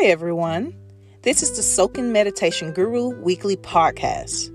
Hi, everyone. This is the Soaking Meditation Guru weekly podcast,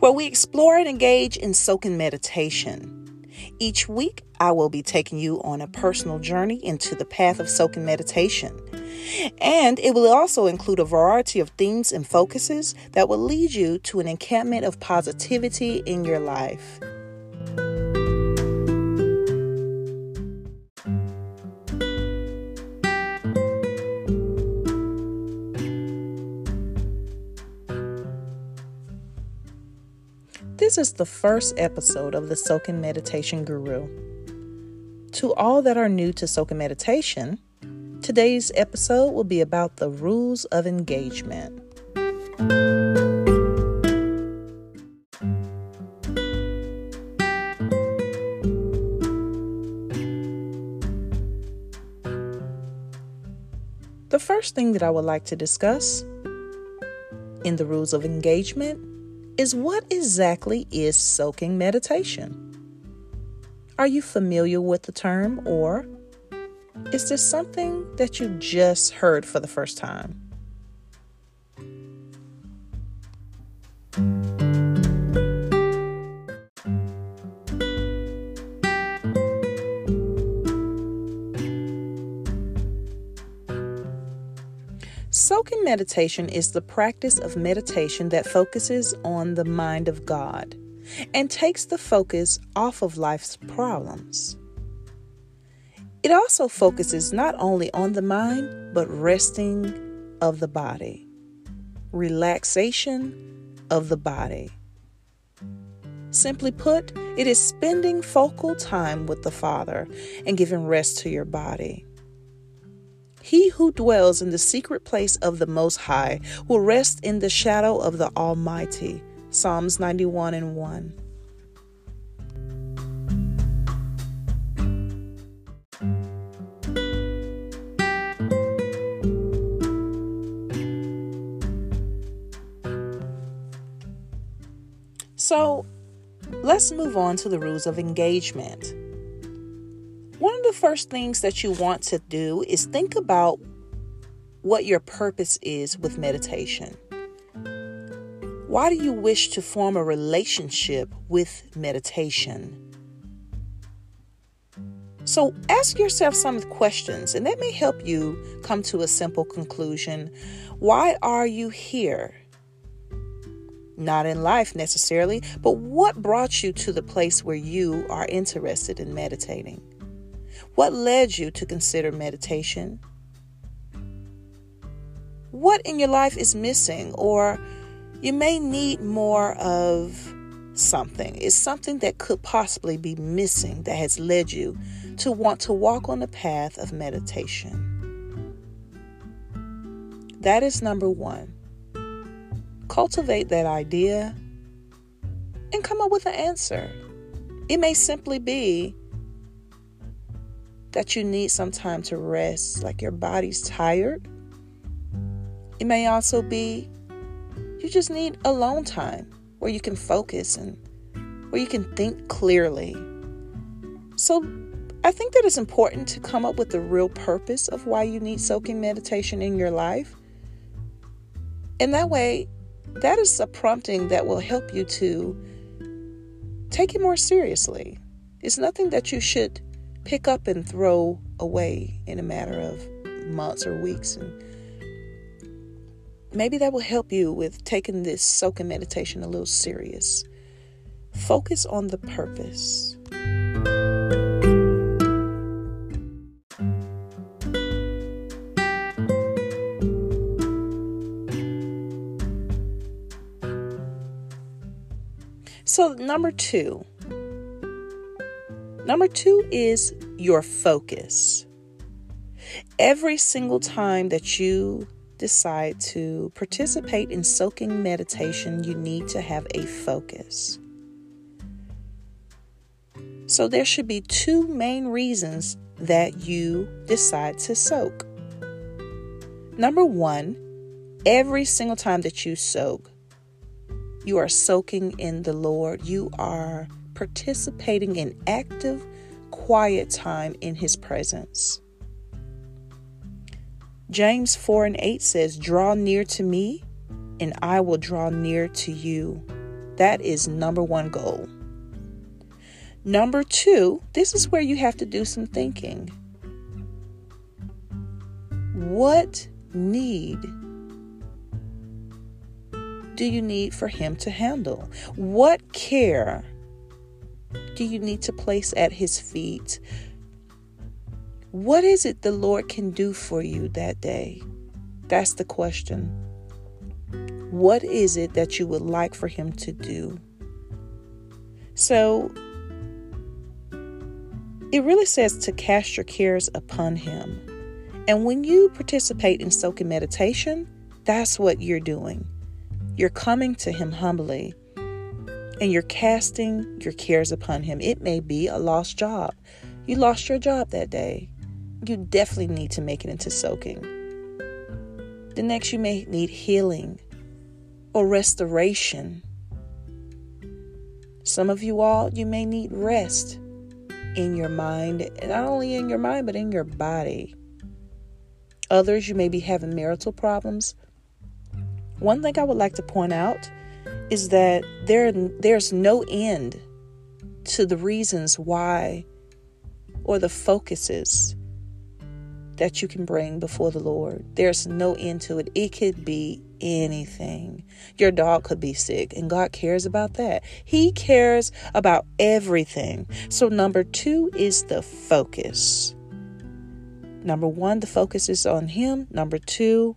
where we explore and engage in soaking meditation. Each week, I will be taking you on a personal journey into the path of soaking meditation. And it will also include a variety of themes and focuses that will lead you to an encampment of positivity in your life. This is the first episode of the Soaking Meditation Guru. To all that are new to Soaking Meditation, today's episode will be about the rules of engagement. The first thing that I would like to discuss in the rules of engagement is what exactly is soaking meditation? Are you familiar with the term, or is this something that you just heard for the first time? Meditation is the practice of meditation that focuses on the mind of God and takes the focus off of life's problems. It also focuses not only on the mind, but resting of the body, relaxation of the body. Simply put, it is spending focal time with the Father and giving rest to your body. He who dwells in the secret place of the Most High will rest in the shadow of the Almighty. Psalms 91 and 1. So let's move on to the rules of engagement. First things that you want to do is think about what your purpose is with meditation. Why do you wish to form a relationship with meditation? So ask yourself some questions, and that may help you come to a simple conclusion. Why are you here? Not in life necessarily, but what brought you to the place where you are interested in meditating? What led you to consider meditation? What in your life is missing, or you may need more of something? Is something that could possibly be missing that has led you to want to walk on the path of meditation? That is number one. Cultivate that idea and come up with an answer. It may simply be that you need some time to rest, like your body's tired. It may also be you just need alone time where you can focus and where you can think clearly. So, I think that it's important to come up with the real purpose of why you need soaking meditation in your life. And that way, that is a prompting that will help you to take it more seriously. It's nothing that you should pick up and throw away in a matter of months or weeks. And maybe that will help you with taking this soaking meditation a little serious. Focus on the purpose. So, number two, Number two is your focus. Every single time that you decide to participate in soaking meditation, you need to have a focus. So, there should be two main reasons that you decide to soak. Number one, every single time that you soak, you are soaking in the Lord. You are participating in active, quiet time in His presence. James 4 and 8 says, Draw near to me, and I will draw near to you. That is number one goal. Number two, this is where you have to do some thinking. What need do you need for Him to handle? What care do you need to place at His feet? What is it the Lord can do for you that day? That's the question. What is it that you would like for Him to do? So, it really says to cast your cares upon Him. And when you participate in soaking meditation, that's what you're doing. You're coming to Him humbly and you're casting your cares upon Him. It may be a lost job. You lost your job that day. You definitely need to make it into soaking. The next, you may need healing or restoration. Some of you all, you may need rest in your mind, not only in your mind, but in your body. Others, you may be having marital problems. One thing I would like to point out is that there, there's no end to the reasons why or the focuses that you can bring before the Lord. There's no end to it. It could be anything. Your dog could be sick, and God cares about that. He cares about everything. So, number two is the focus. Number one, the focus is on Him. Number two,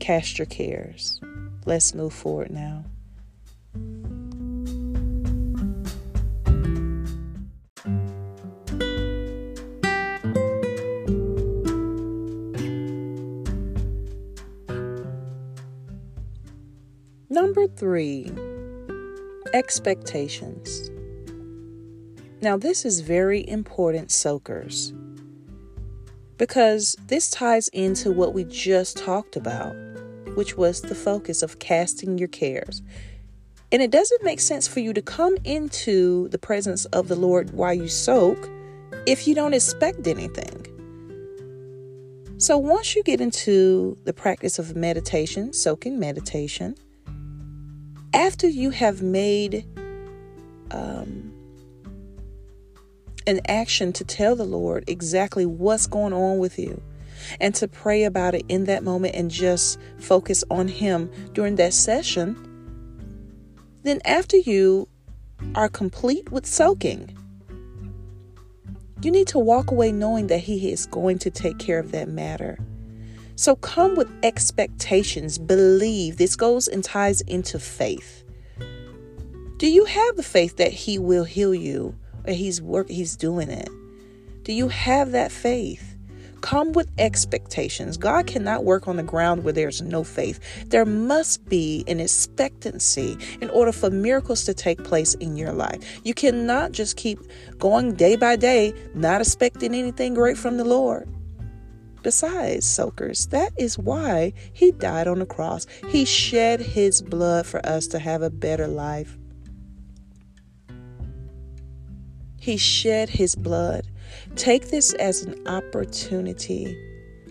cast your cares. Let's move forward now. Three, expectations. Now, this is very important, soakers, because this ties into what we just talked about, which was the focus of casting your cares. And it doesn't make sense for you to come into the presence of the Lord while you soak if you don't expect anything. So, once you get into the practice of meditation, soaking meditation, after you have made um, an action to tell the Lord exactly what's going on with you and to pray about it in that moment and just focus on Him during that session, then after you are complete with soaking, you need to walk away knowing that He is going to take care of that matter. So come with expectations, believe. This goes and ties into faith. Do you have the faith that he will heal you or he's work he's doing it? Do you have that faith? Come with expectations. God cannot work on the ground where there's no faith. There must be an expectancy in order for miracles to take place in your life. You cannot just keep going day by day, not expecting anything great from the Lord. Besides, soakers, that is why he died on the cross. He shed his blood for us to have a better life. He shed his blood. Take this as an opportunity.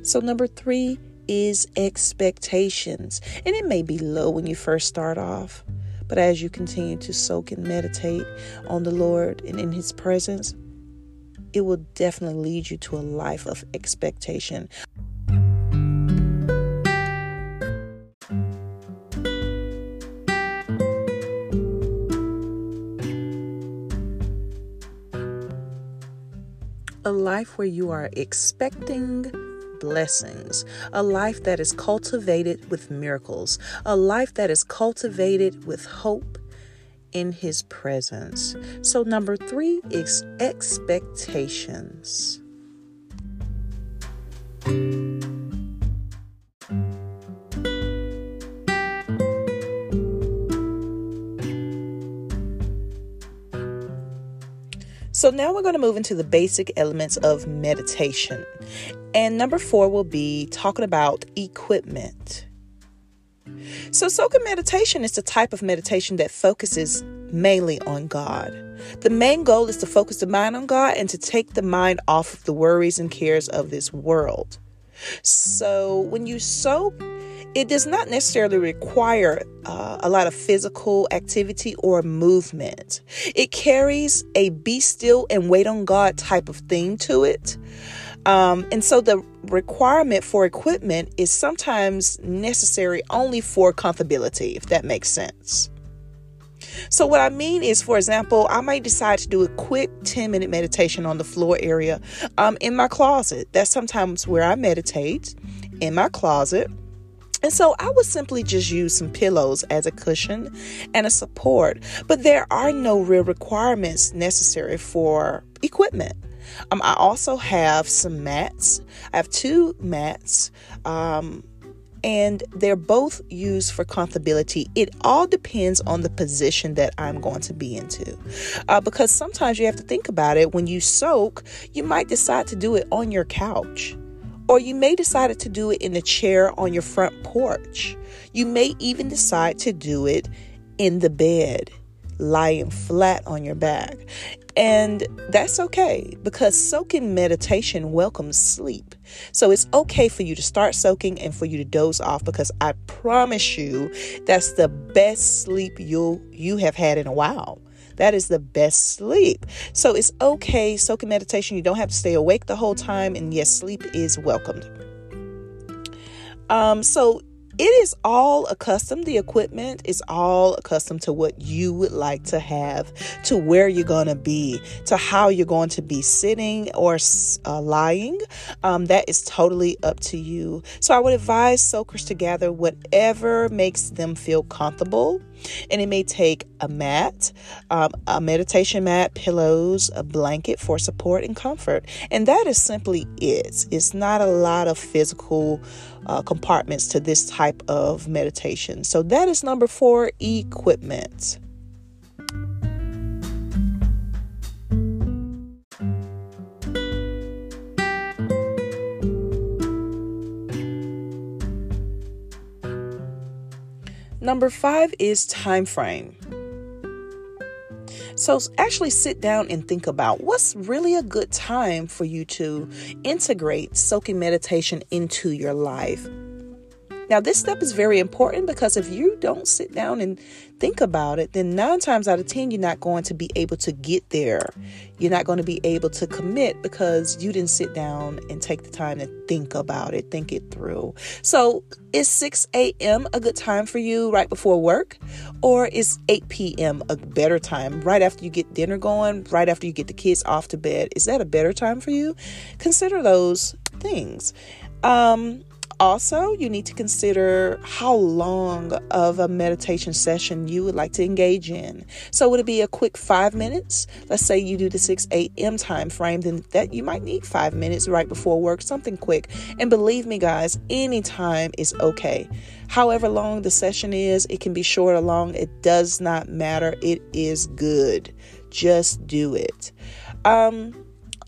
So, number three is expectations. And it may be low when you first start off, but as you continue to soak and meditate on the Lord and in His presence, it will definitely lead you to a life of expectation. A life where you are expecting blessings, a life that is cultivated with miracles, a life that is cultivated with hope in his presence. So, number three is expectations. So, now we're going to move into the basic elements of meditation. And number four will be talking about equipment. So, soaking meditation is the type of meditation that focuses mainly on God. The main goal is to focus the mind on God and to take the mind off of the worries and cares of this world. So when you soak, it does not necessarily require uh, a lot of physical activity or movement. It carries a be still and wait on God type of theme to it. Um, and so the requirement for equipment is sometimes necessary only for comfortability, if that makes sense. So, what I mean is, for example, I might decide to do a quick 10 minute meditation on the floor area um, in my closet. That's sometimes where I meditate in my closet. And so I would simply just use some pillows as a cushion and a support, but there are no real requirements necessary for equipment. Um, I also have some mats. I have two mats. Um, and they're both used for comfortability. It all depends on the position that I'm going to be into. Uh, because sometimes you have to think about it. When you soak, you might decide to do it on your couch. Or you may decide to do it in a chair on your front porch. You may even decide to do it in the bed, lying flat on your back. And that's okay because soaking meditation welcomes sleep. So it's okay for you to start soaking and for you to doze off because I promise you that's the best sleep you you have had in a while. That is the best sleep. So it's okay soaking meditation. You don't have to stay awake the whole time and yes, sleep is welcomed. Um so it is all accustomed the equipment is all accustomed to what you would like to have to where you're going to be to how you're going to be sitting or uh, lying um, that is totally up to you. So i would advise soakers to gather whatever makes them feel comfortable and it may take a mat, um, a meditation mat, pillows, a blanket for support and comfort. And that is simply it. It's not a lot of physical uh, compartments to this type of meditation. So that is number four equipment. Number five is time frame. So, actually sit down and think about what's really a good time for you to integrate soaking meditation into your life. Now, this step is very important because if you don't sit down and think about it, then nine times out of 10, you're not going to be able to get there. You're not going to be able to commit because you didn't sit down and take the time to think about it, think it through. So, is 6 a.m. a good time for you right before work? Or is 8 p.m. a better time right after you get dinner going, right after you get the kids off to bed? Is that a better time for you? Consider those things. Um, also, you need to consider how long of a meditation session you would like to engage in. So, would it be a quick five minutes? Let's say you do the 6 a.m. time frame, then that you might need five minutes right before work, something quick. And believe me, guys, any time is okay. However long the session is, it can be short or long, it does not matter. It is good. Just do it. Um,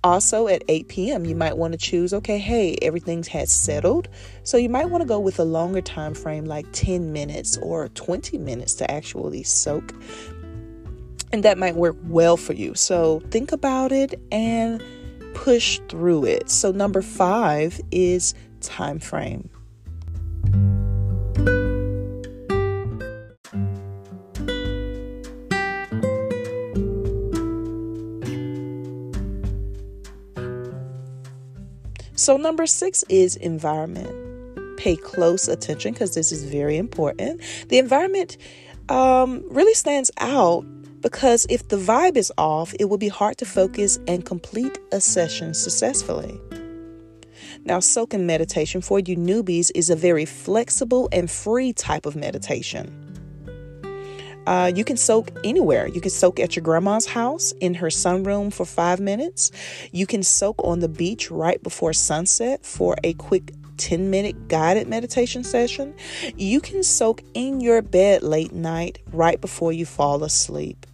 also, at 8 p.m., you might want to choose okay, hey, everything's has settled. So you might want to go with a longer time frame, like 10 minutes or 20 minutes to actually soak. And that might work well for you. So think about it and push through it. So, number five is time frame. So, number six is environment. Pay close attention because this is very important. The environment um, really stands out because if the vibe is off, it will be hard to focus and complete a session successfully. Now, soaking meditation for you newbies is a very flexible and free type of meditation. Uh, you can soak anywhere. You can soak at your grandma's house in her sunroom for five minutes. You can soak on the beach right before sunset for a quick 10 minute guided meditation session. You can soak in your bed late night right before you fall asleep.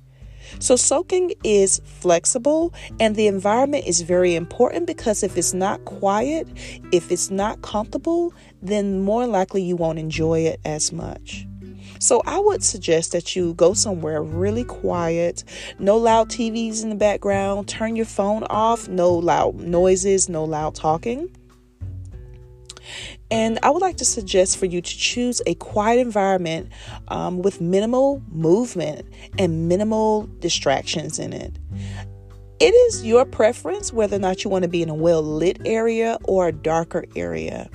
So, soaking is flexible and the environment is very important because if it's not quiet, if it's not comfortable, then more likely you won't enjoy it as much. So I would suggest that you go somewhere really quiet, no loud TVs in the background, turn your phone off, no loud noises, no loud talking. And I would like to suggest for you to choose a quiet environment um, with minimal movement and minimal distractions in it. It is your preference whether or not you want to be in a well lit area or a darker area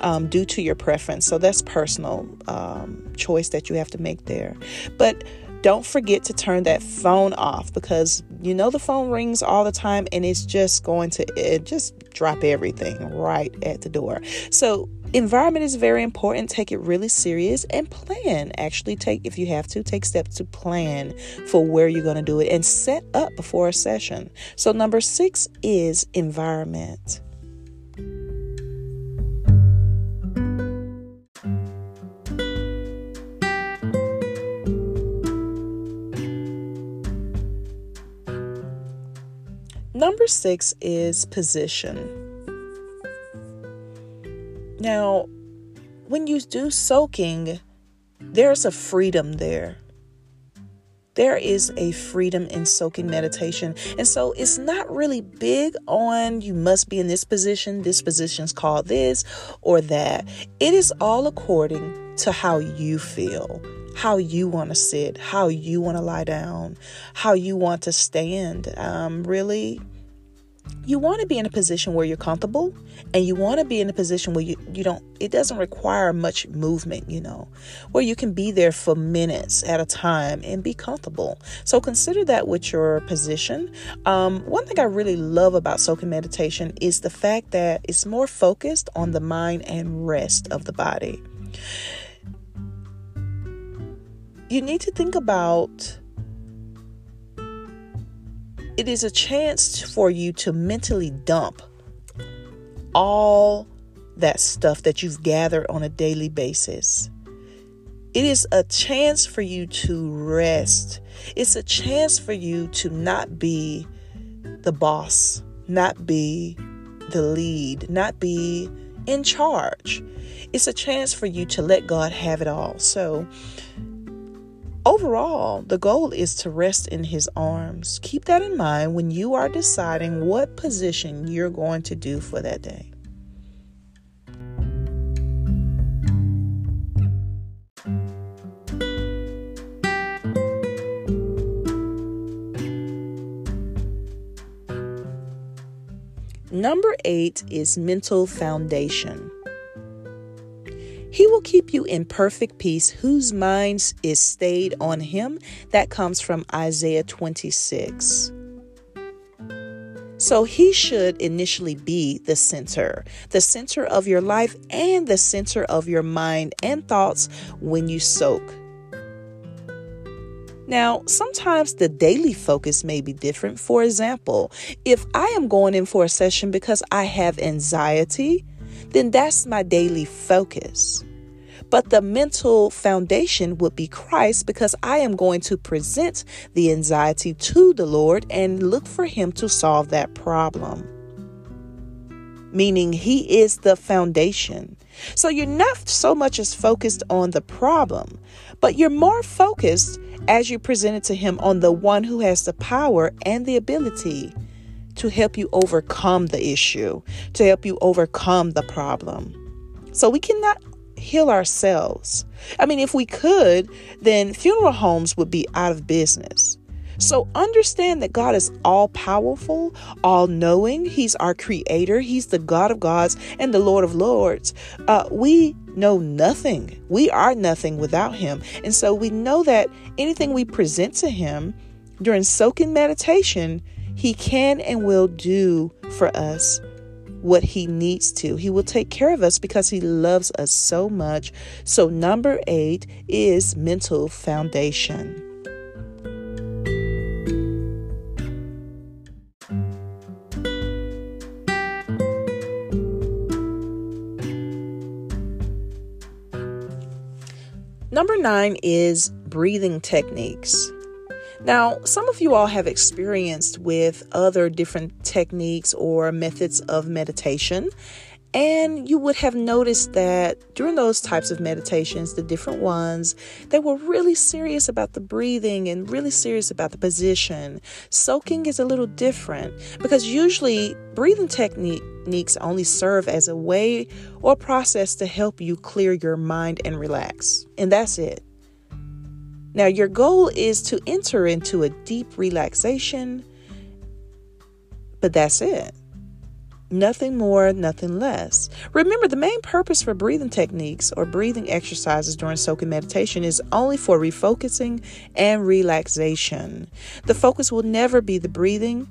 um, due to your preference. So that's personal um, choice that you have to make there. But don't forget to turn that phone off because you know the phone rings all the time and it's just going to it just drop everything right at the door. So environment is very important take it really serious and plan actually take if you have to take steps to plan for where you're going to do it and set up before a session so number six is environment Number six is position. Now, when you do soaking, there's a freedom there. There is a freedom in soaking meditation. And so it's not really big on you must be in this position, this position's called this or that. It is all according to how you feel how you want to sit, how you want to lie down, how you want to stand. Um, really, you want to be in a position where you're comfortable and you want to be in a position where you, you don't it doesn't require much movement you know where you can be there for minutes at a time and be comfortable. So consider that with your position. Um, one thing i really love about soaking meditation is the fact that it's more focused on the mind and rest of the body. You need to think about it is a chance for you to mentally dump all that stuff that you've gathered on a daily basis. It is a chance for you to rest. It's a chance for you to not be the boss, not be the lead, not be in charge. It's a chance for you to let God have it all. So, Overall, the goal is to rest in His arms. Keep that in mind when you are deciding what position you're going to do for that day. Number eight is mental foundation. He will keep you in perfect peace, whose mind is stayed on him. That comes from Isaiah 26. So he should initially be the center, the center of your life and the center of your mind and thoughts when you soak. Now, sometimes the daily focus may be different. For example, if I am going in for a session because I have anxiety, then that's my daily focus. But the mental foundation would be Christ because I am going to present the anxiety to the Lord and look for Him to solve that problem. Meaning, He is the foundation. So you're not so much as focused on the problem, but you're more focused as you present it to Him on the one who has the power and the ability to help you overcome the issue, to help you overcome the problem. So we cannot heal ourselves. I mean, if we could, then funeral homes would be out of business. So understand that God is all powerful, all knowing. He's our creator. He's the God of gods and the Lord of lords. Uh, we know nothing. We are nothing without Him. And so we know that anything we present to Him during soaking meditation, He can and will do for us what He needs to. He will take care of us because He loves us so much. So, number eight is mental foundation. Number nine is breathing techniques. Now, some of you all have experienced with other different techniques or methods of meditation. And you would have noticed that during those types of meditations, the different ones, they were really serious about the breathing and really serious about the position. Soaking is a little different because usually breathing techniques only serve as a way or process to help you clear your mind and relax. And that's it. Now, your goal is to enter into a deep relaxation, but that's it. Nothing more, nothing less. Remember, the main purpose for breathing techniques or breathing exercises during soaking meditation is only for refocusing and relaxation. The focus will never be the breathing.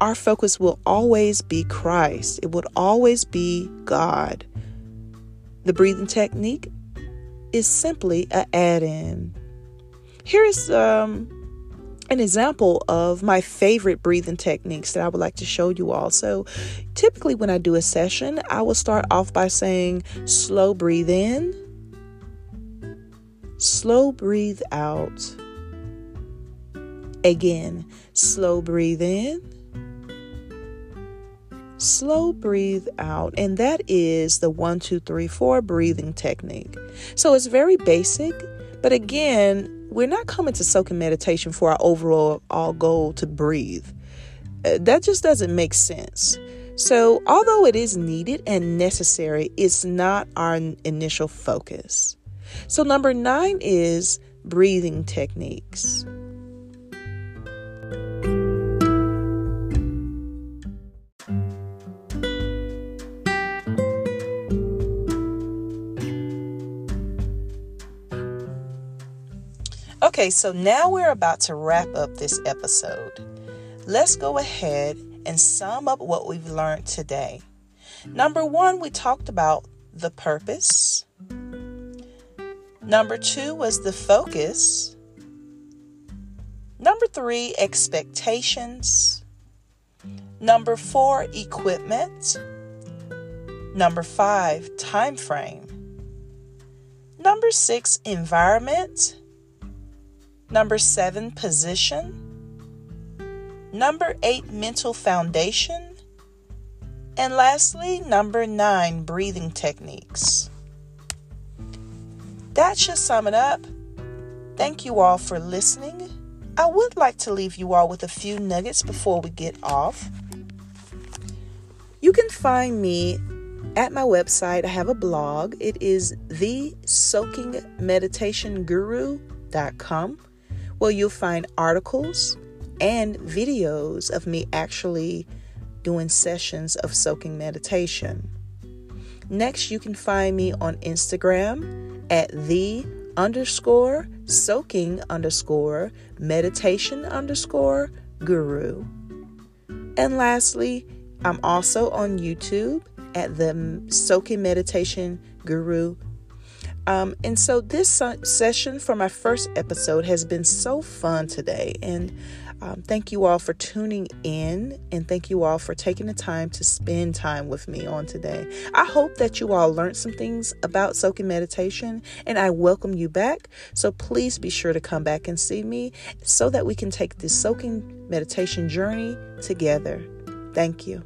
Our focus will always be Christ, it would always be God. The breathing technique is simply an add in. Here is um, an example of my favorite breathing techniques that I would like to show you all. So, typically, when I do a session, I will start off by saying slow breathe in, slow breathe out. Again, slow breathe in, slow breathe out. And that is the one, two, three, four breathing technique. So, it's very basic, but again, we're not coming to soaking meditation for our overall all goal to breathe. Uh, that just doesn't make sense. So, although it is needed and necessary, it's not our initial focus. So, number nine is breathing techniques. Okay, so now we're about to wrap up this episode. Let's go ahead and sum up what we've learned today. Number one, we talked about the purpose. Number two was the focus. Number three, expectations. Number four, equipment. Number five, time frame. Number six, environment. Number seven, position. Number eight, mental foundation. And lastly, number nine, breathing techniques. That should sum it up. Thank you all for listening. I would like to leave you all with a few nuggets before we get off. You can find me at my website. I have a blog. It is the soaking guru.com well, you'll find articles and videos of me actually doing sessions of soaking meditation. Next, you can find me on Instagram at the underscore soaking underscore meditation underscore guru. And lastly, I'm also on YouTube at the Soaking Meditation Guru um, and so this session for my first episode has been so fun today. And um, thank you all for tuning in and thank you all for taking the time to spend time with me on today. I hope that you all learned some things about soaking meditation and I welcome you back. So please be sure to come back and see me so that we can take this soaking meditation journey together. Thank you.